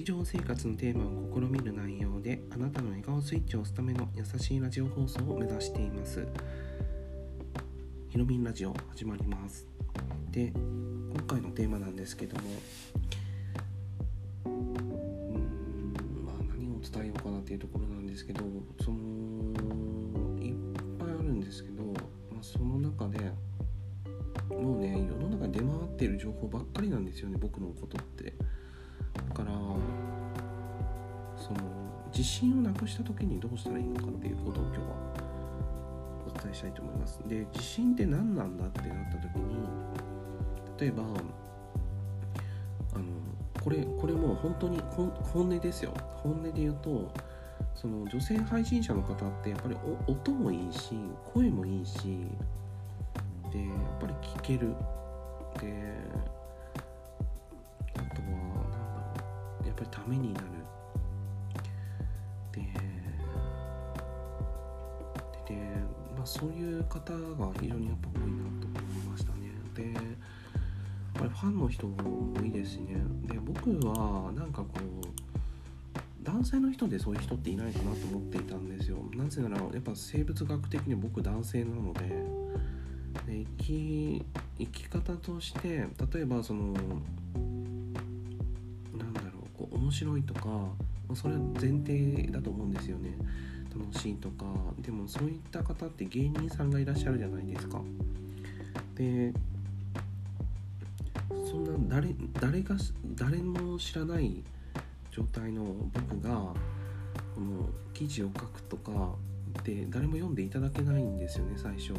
日常生活のテーマを試みる内容であなたの笑顔スイッチを押すための優しいラジオ放送を目指しています。ひろみんラジオ始まります。で今回のテーマなんですけどもうーんまあ何を伝えようかなっていうところなんですけどそのいっぱいあるんですけど、まあ、その中でもうね世の中に出回っている情報ばっかりなんですよね僕のことって。からその自信をなくした時にどうしたらいいのかっていうことを今日はお伝えしたいと思います。で自信って何なんだってなった時に例えばあのこれこれもう本当に本音ですよ。本音で言うとその女性配信者の方ってやっぱり音もいいし声もいいしでやっぱり聞ける。でぱりためになる。ででで、まあ、そういう方が非常にやっぱ多いなと思いましたね。でやっぱりファンの人も多いですしね。で僕はなんかこう男性の人でそういう人っていないかなと思っていたんですよ。なぜならやっぱ生物学的に僕男性なので。で生き生き方として例えばその面白いとかまあそれは前提だと思うんですよね。楽しいとか。でもそういった方って芸人さんがいらっしゃるじゃないですか。でそんな誰誰が誰も知らない状態の僕がこの記事を書くとかで誰も読んでいただけないんですよね最初。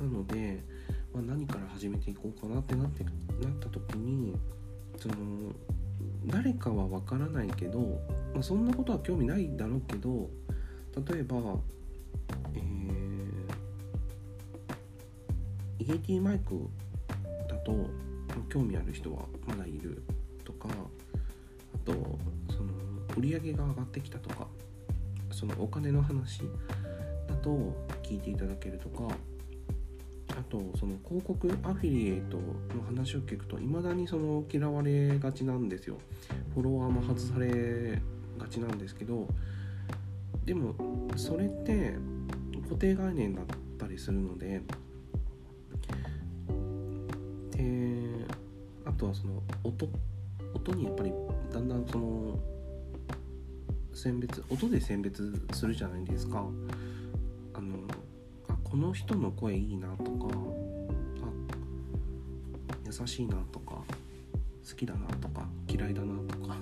なので、まあ、何から始めていこうかなってなってなった時にその誰かは分からないけど、まあ、そんなことは興味ないだろうけど例えばえー、イエティマイクだと興味ある人はまだいるとかあとその売り上げが上がってきたとかそのお金の話だと聞いていただけるとかあとその広告アフィリエイトの話を聞くといまだにその嫌われがちなんですよ。フォロワーも外されがちなんですけどでもそれって固定概念だったりするのでであとはその音音にやっぱりだんだんその選別音で選別するじゃないですか。この人の声いいなとかあ優しいなとか好きだなとか嫌いだなとか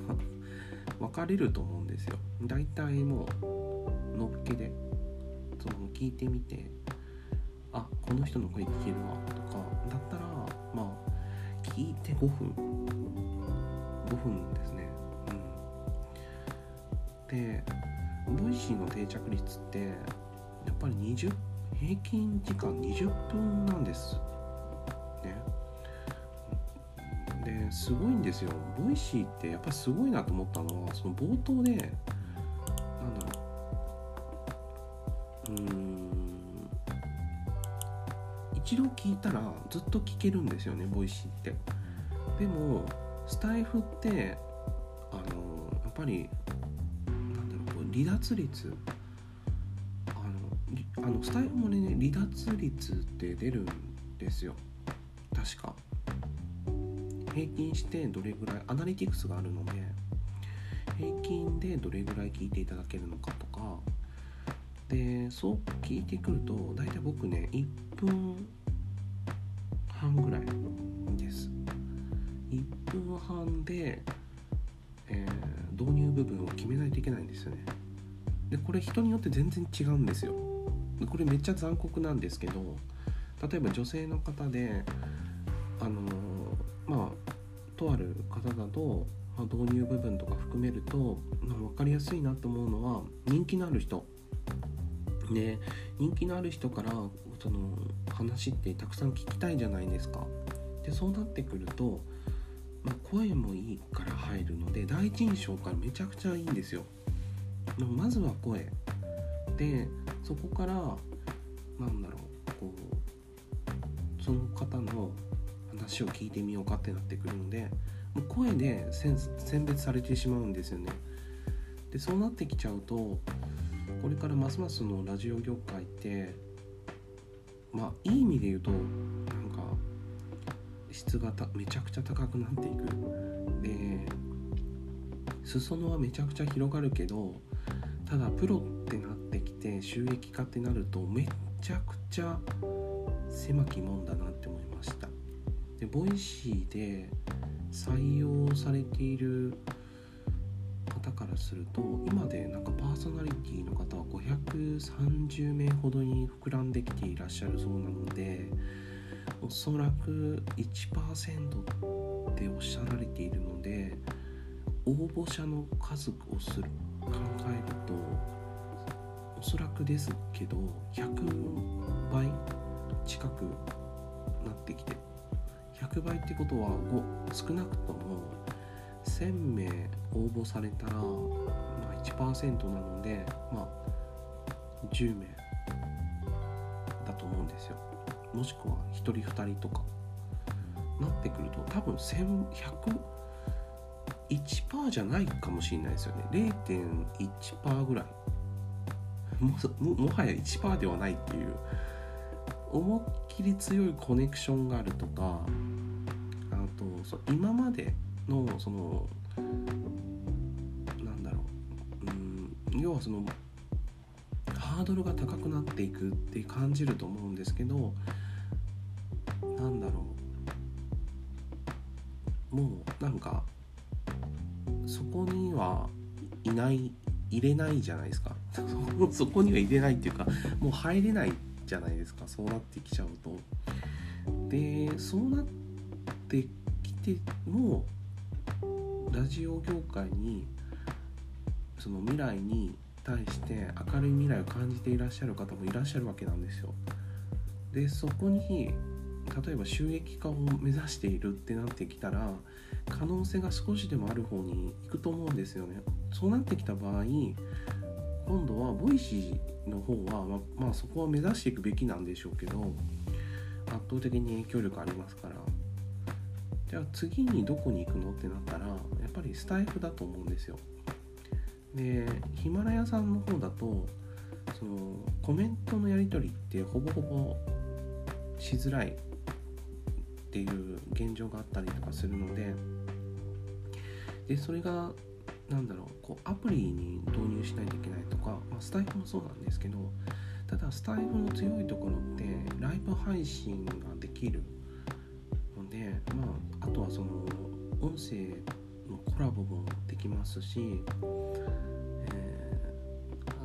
分かれると思うんですよ。大体もうのっけでその聞いてみてあこの人の声聞けるわとかだったらまあ聞いて5分5分ですね。うん。でボイシーの定着率ってやっぱり20平均時間20分なんです。ね。ですごいんですよ。ボイシーってやっぱすごいなと思ったのはその冒頭でなんだろう。うーん。一度聞いたらずっと聞けるんですよねボイシーって。でもスタイフってあのやっぱりなんだろう離脱率あのスタイフもね離脱率って出るんですよ。確か。平均してどれぐらいアナリティクスがあるので平均でどれぐらい聞いていただけるのかとか。でそう聞いてくると大体僕ね1分半ぐらいです。1分半で、えー導入部分を決めないといけないんですよね。でこれ人によって全然違うんですよ。これめっちゃ残酷なんですけど例えば女性の方であのまあとある方だと、まあ、導入部分とか含めると、まあ、分かりやすいなと思うのは人気のある人。で人気のある人からその話ってたくさん聞きたいじゃないですか。でそうなってくると、まあ、声もいいから入るので第一印象からめちゃくちゃいいんですよ。まずは声。でそこからなんだろうこうその方の話を聞いてみようかってなってくるのでもう声で選別されてしまうんですよね。でそうなってきちゃうとこれからますますのラジオ業界ってまあいい意味で言うとなんか質がめちゃくちゃ高くなっていく。で裾野はめちゃくちゃ広がるけどただプロってなってきて収益化ってなるとめちゃくちゃ狭き門だなって思いました。でボイシーで採用されている方からすると今でなんかパーソナリティの方は530名ほどに膨らんできていらっしゃるそうなのでおそらく1%っておっしゃられているので応募者の数をする考えるとおそらくですけど100倍近くなってきて100倍ってことは5少なくとも1000名応募されたら、まあ、1%なので、まあ、10名だと思うんですよ。もしくは1人2人とかなってくると多分1100 1%じゃないかもしれないですよね。0.1%ぐらい。ももはや1%ではないっていう思いっきり強いコネクションがあるとかあとそ今までのそのなんだろううん要はそのハードルが高くなっていくって感じると思うんですけどなんだろうもうなんかそこにはいない入れないじゃないですか。そこには入れないっていうかもう入れないじゃないですか。そうなってきちゃうと。でそうなってきてもラジオ業界にその未来に対して明るい未来を感じていらっしゃる方もいらっしゃるわけなんですよ。でそこに例えば収益化を目指しているってなってきたら可能性が少しでもある方に行くと思うんですよね。そうなってきた場合今度はボイシーの方はままあそこは目指していくべきなんでしょうけど圧倒的に影響力ありますから。じゃあ次にどこに行くのってなったらやっぱりスタイフだと思うんですよ。でヒマラヤさんの方だとそのコメントのやり取りってほぼほぼしづらいっていう現状があったりとかするのででそれが何だろうこうアプリに導入しないといけないとか、まあ、スタイフもそうなんですけどただスタイフの強いところってライブ配信ができるので、まあ、あとはその音声のコラボもできますし、え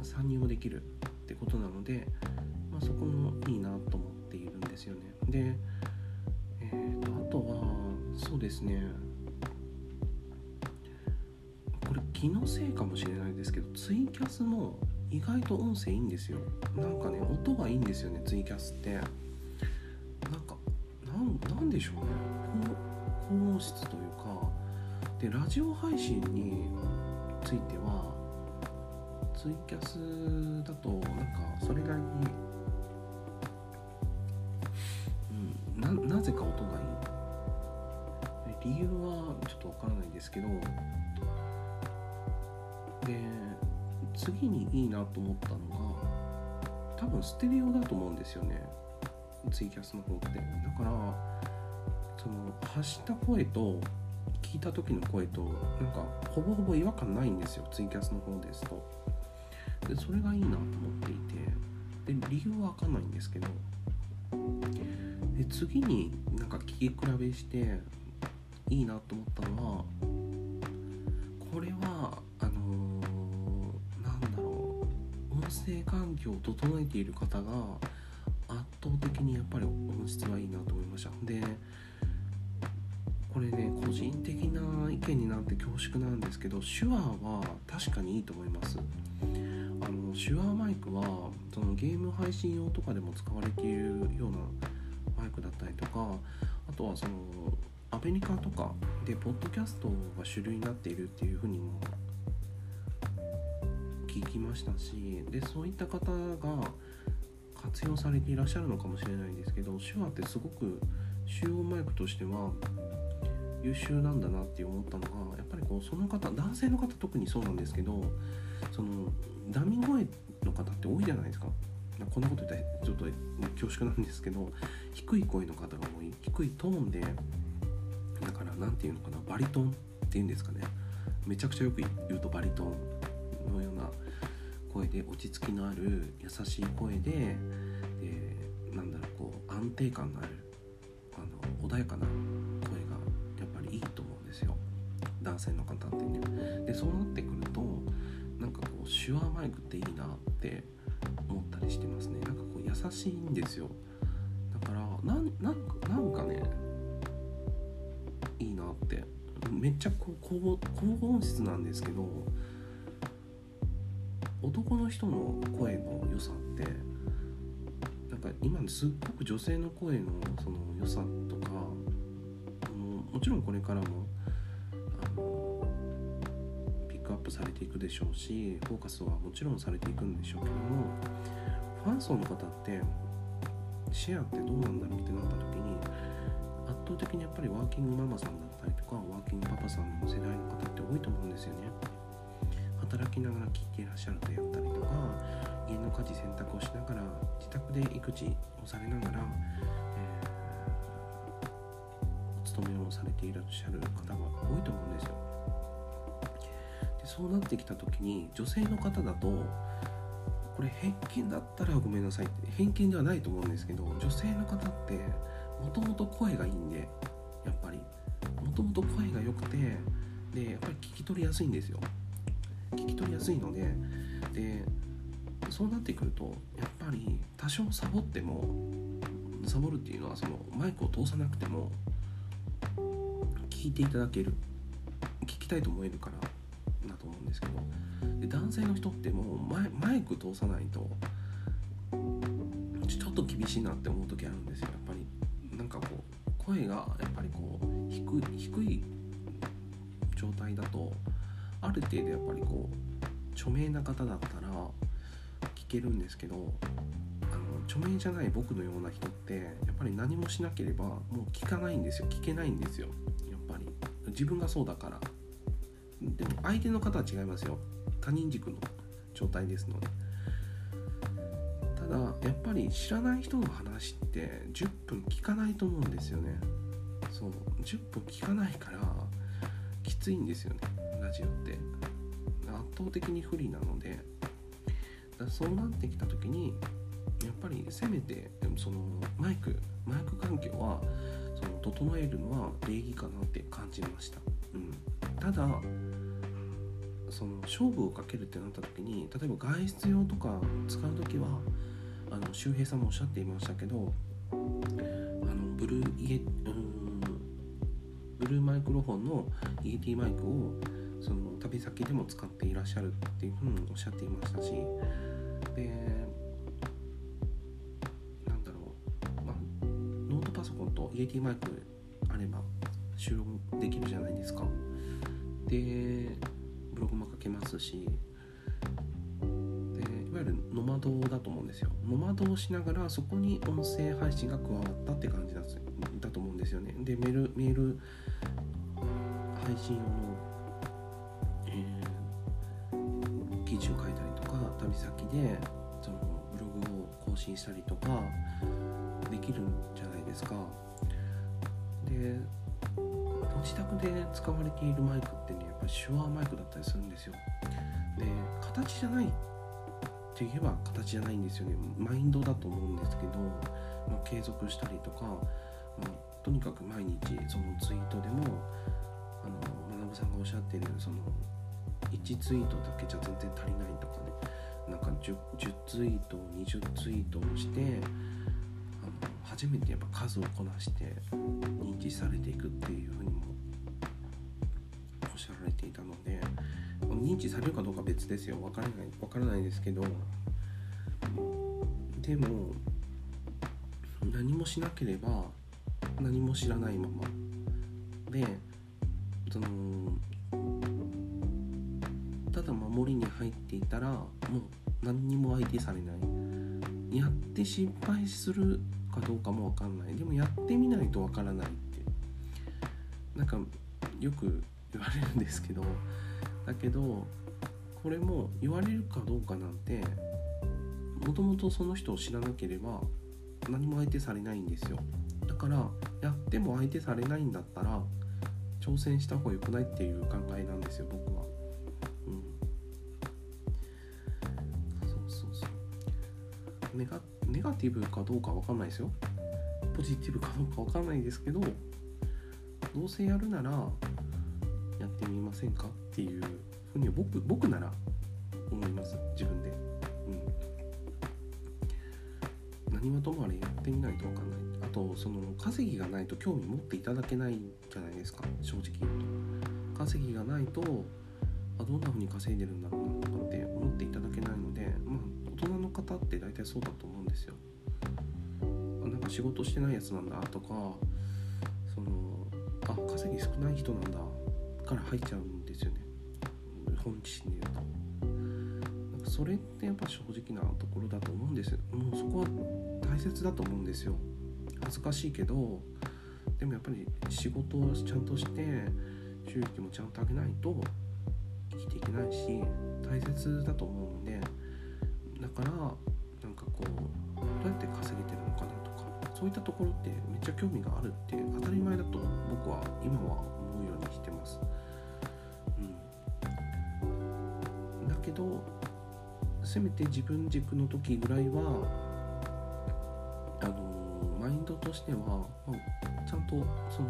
ー、参入もできるってことなので、まあ、そこもいいなと思っているんですよね。でえーと、あとはそうですね気のせいかもしれないですけどツイキャスも意外と音声いいんですよ。なんかね音がいいんですよねツイキャスって。なんかなんでしょうね。高音質というか。でラジオ配信についてはツイキャスだとなんかそれなりにななぜか音がいい。理由はちょっとわからないですけどで次にいいなと思ったのが多分ステレオだと思うんですよね。ツイキャスの方って。だからその発した声と聞いた時の声となんかほぼほぼ違和感ないんですよ。ツイキャスの方ですと。でそれがいいなと思っていて。で理由はわかんないんですけど。で次になんか聞き比べしていいなと思ったのはこれはう音声環境を整えている方が圧倒的にやっぱり音質はいいなと思いました。でこれね個人的な意見になって恐縮なんですけど手話は確かにいいと思います。あの手話マイクはそのゲーム配信用とかでも使われているようなマイクだったりとかあとはそのアメリカとかでポッドキャストが主流になっているっていうふうにも聞きましたしでそういった方が活用されていらっしゃるのかもしれないんですけど手話ってすごく主要マイクとしては優秀なんだなって思ったのがやっぱりこうその方男性の方特にそうなんですけどそのダミ声の方って多いじゃないですか。こんなこと言ったらちょっと恐縮なんですけど低い声の方が多い。低いトーンでだから何て言うのかなバリトンっていうんですかね。めちゃくちゃよく言うとバリトン。のような声で落ち着きのある優しい声ででなんだろうこう安定感のあるあの穏やかな声がやっぱりいいと思うんですよ。男性の方ってね。でそうなってくるとなんかこう手話マイクっていいなって思ったりしてますね。なんかこう優しいんですよ。だからなんなんかなんかねいいなって。めっちゃこう高高音質なんですけど男の人の声の良さってなんか今すっごく女性の声のその良さとかももちろんこれからもあのピックアップされていくでしょうしフォーカスはもちろんされていくんでしょうけどもファン層の方ってシェアってどうなんだろうってなった時に圧倒的にやっぱりワーキングママさんだったりとかワーキングパパさんの世代の方って多いと思うんですよね。働きながら聞いていらっしゃるであったりとか家の家事洗濯をしながら自宅で育児をされながら、えー、お勤めをされていらっしゃる方が多いと思うんですよ。でそうなってきた時に女性の方だとこれ偏見だったらごめんなさいって偏見ではないと思うんですけど女性の方ってもともと声がいいんでやっぱりもともと声が良くてでやっぱり聞き取りやすいんですよ聞き取りやすいのででそうなってくるとやっぱり多少サボってもサボるっていうのはそのマイクを通さなくても聞いていただける。聞きたいと思えるからだと思うんですけどで男性の人ってもうマイマイク通さないとちょっと厳しいなって思う時あるんですよ。やっぱりなんかこう声がやっぱりこう低低い状態だとある程度やっぱりこう著名な方だったら聞けるんですけどあの著名じゃない僕のような人ってやっぱり何もしなければもう聞かないんですよ。聞けないんですよ。やっぱり。自分がそうだから。でも相手の方は違いますよ。他人軸の状態ですので。ただやっぱり知らない人の話って10分聞かないと思うんですよね。そう。10分聞かないからきついんですよね。ラジオって。圧倒的に不利なのでだそうなってきた時にやっぱりせめてそのマイクマイク環境はその整えるのは礼儀かなって感じました、うん、ただその勝負をかけるってなった時に例えば外出用とか使う時はあの周平さんもおっしゃっていましたけどあのブルーイエうんブルーマイクロフォンのイエティマイクをその旅先でも使っていらっしゃるっていうふうにおっしゃっていましたしでなんだろう、まあ、ノートパソコンと EAT マイクあれば収録できるじゃないですか。でブログも書けますしでいわゆるノマドだと思うんですよ。ノマドをしながらそこに音声配信が加わったって感じだだと思うんですよね。でメールメール配信用の記事を書いたりとか旅先でそのブログを更新したりとかできるんじゃないですか。でご自宅で使われているマイクってねやっぱり手話マイクだったりするんですよ。で形じゃないって言えば形じゃないんですよね。マインドだと思うんですけど、まあ、継続したりとか、まあ、とにかく毎日そのツイートでもあの学さんがおっしゃっているその1ツイートだけじゃ全然足りないとかね。なんか 10, 10ツイート20ツイートをしてあの初めてやっぱ数をこなして認知されていくっていうふうにもおっしゃられていたので認知されるかどうか別ですよ。分からない分からないですけどでも何もしなければ何も知らないまま。でそのただ守りに入っていたらもう何にも相手されない。やって失敗するかどうかも分かんない。でもやってみないと分からないってなんかよく言われるんですけど。だけどこれも言われるかどうかなんてもともとその人を知らなければ何も相手されないんですよ。だからやっても相手されないんだったら挑戦した方が良くないっていう考えなんですよ僕は。ネガネガティブかどうかわかんないですよ。ポジティブかどうかわかんないですけどどうせやるならやってみませんかっていうふうに僕僕なら思います。自分で。うん。何はともあれやってみないとわかんない。あとその稼ぎがないと興味持っていただけないじゃないですか。正直言うと。稼ぎがないとあどんな風に稼いでるんだろうなとかって思っていただけないのでまあの方って大体そうだと思うんですよ。なんか仕事してないやつなんだとかそのあ稼ぎ少ない人なんだから入っちゃうんですよね。本心で言うと。なんかそれってやっぱ正直なところだと思うんですよ。もうそこは大切だと思うんですよ。恥ずかしいけどでもやっぱり仕事をちゃんとして収益もちゃんと上げないと生きていけないし大切だと思うんでだからなんかこうどうやって稼げてるのかなとかそういったところってめっちゃ興味があるって当たり前だと僕は今は思うようにしてます。うん、だけどせめて自分軸の時ぐらいはあのマインドとしては、まあちゃんとその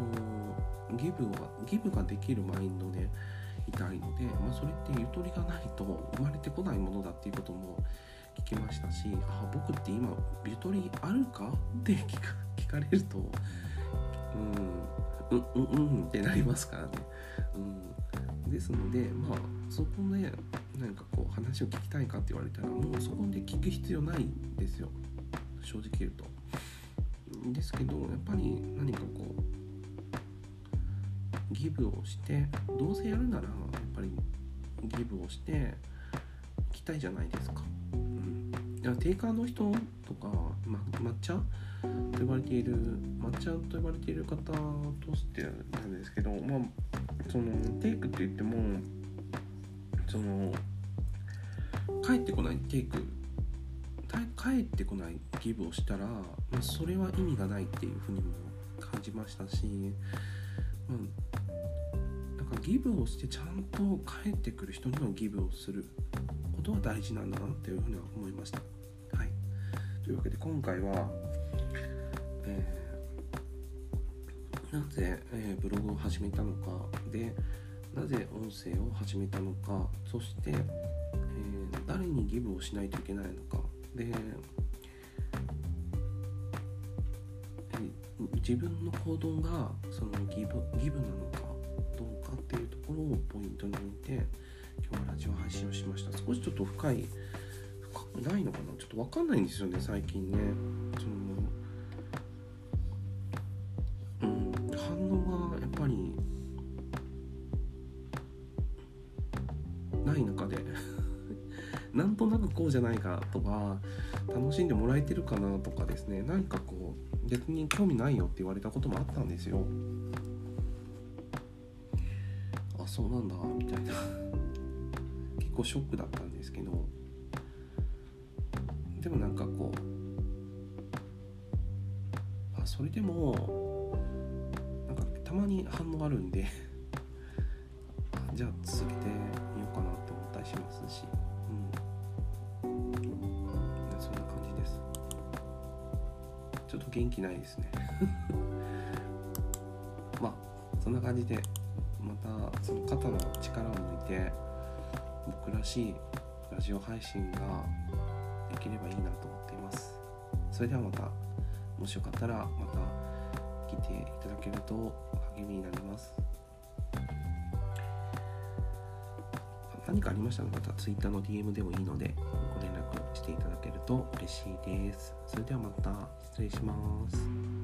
ギブはギブができるマインドでいたいので、まあ、それってゆとりがないと生まれてこないものだっていうことも聞きましたしあ僕って今ゆとりあるか？って聞かれるとうんうんうんうんってなりますからね。うん、ですのでまあそこでなんかこう話を聞きたいかって言われたらもうそこで聞く必要ないんですよ正直言うと。ですけどやっぱり何かこうギブをしてどうせやるならやっぱりギブをしていきたいじゃないですか。うん、だからテイカーの人とか、ま、抹茶？と呼ばれている抹茶と呼ばれている方としてなんですけどまあそのテイクって言ってもその帰ってこないテイク帰ってこないギブをしたら、まあ、それは意味がないっていうふうにも感じましたし、うん、かギブをしてちゃんと帰ってくる人にはギブをすることは大事なんだなっていうふうには思いました。というわけで今回は、えー、なぜ、えー、ブログを始めたのかでなぜ音声を始めたのかそして、えー、誰にギブをしないといけないのかでえ自分の行動がそのギブギブなのかどうかっていうところをポイントに置いて今日はラジオ配信をしました。少しちょっと深いないのかな？ちょっと分かんないんですよね最近ね。そのうん。反応がやっぱりない中で。なんとなくこうじゃないかとか楽しんでもらえてるかなとかですね。なんかこう逆に興味ないよって言われたこともあったんですよ。あそうなんだみたいな。結構ショックだったんですけど。でもなんかこうあそれでもなんかたまに反応あるんで じゃあ続けてみようかなって思ったりしますしうん、そんな感じです。ちょっと元気ないですね。まあそんな感じでまたその肩の力を抜いて僕らしいラジオ配信ができればいいなと思っていますそれではまたもしよかったらまた来ていただけると励みになります何かありました？らまた Twitter の DM でもいいのでご連絡していただけると嬉しいです。それではまた失礼します。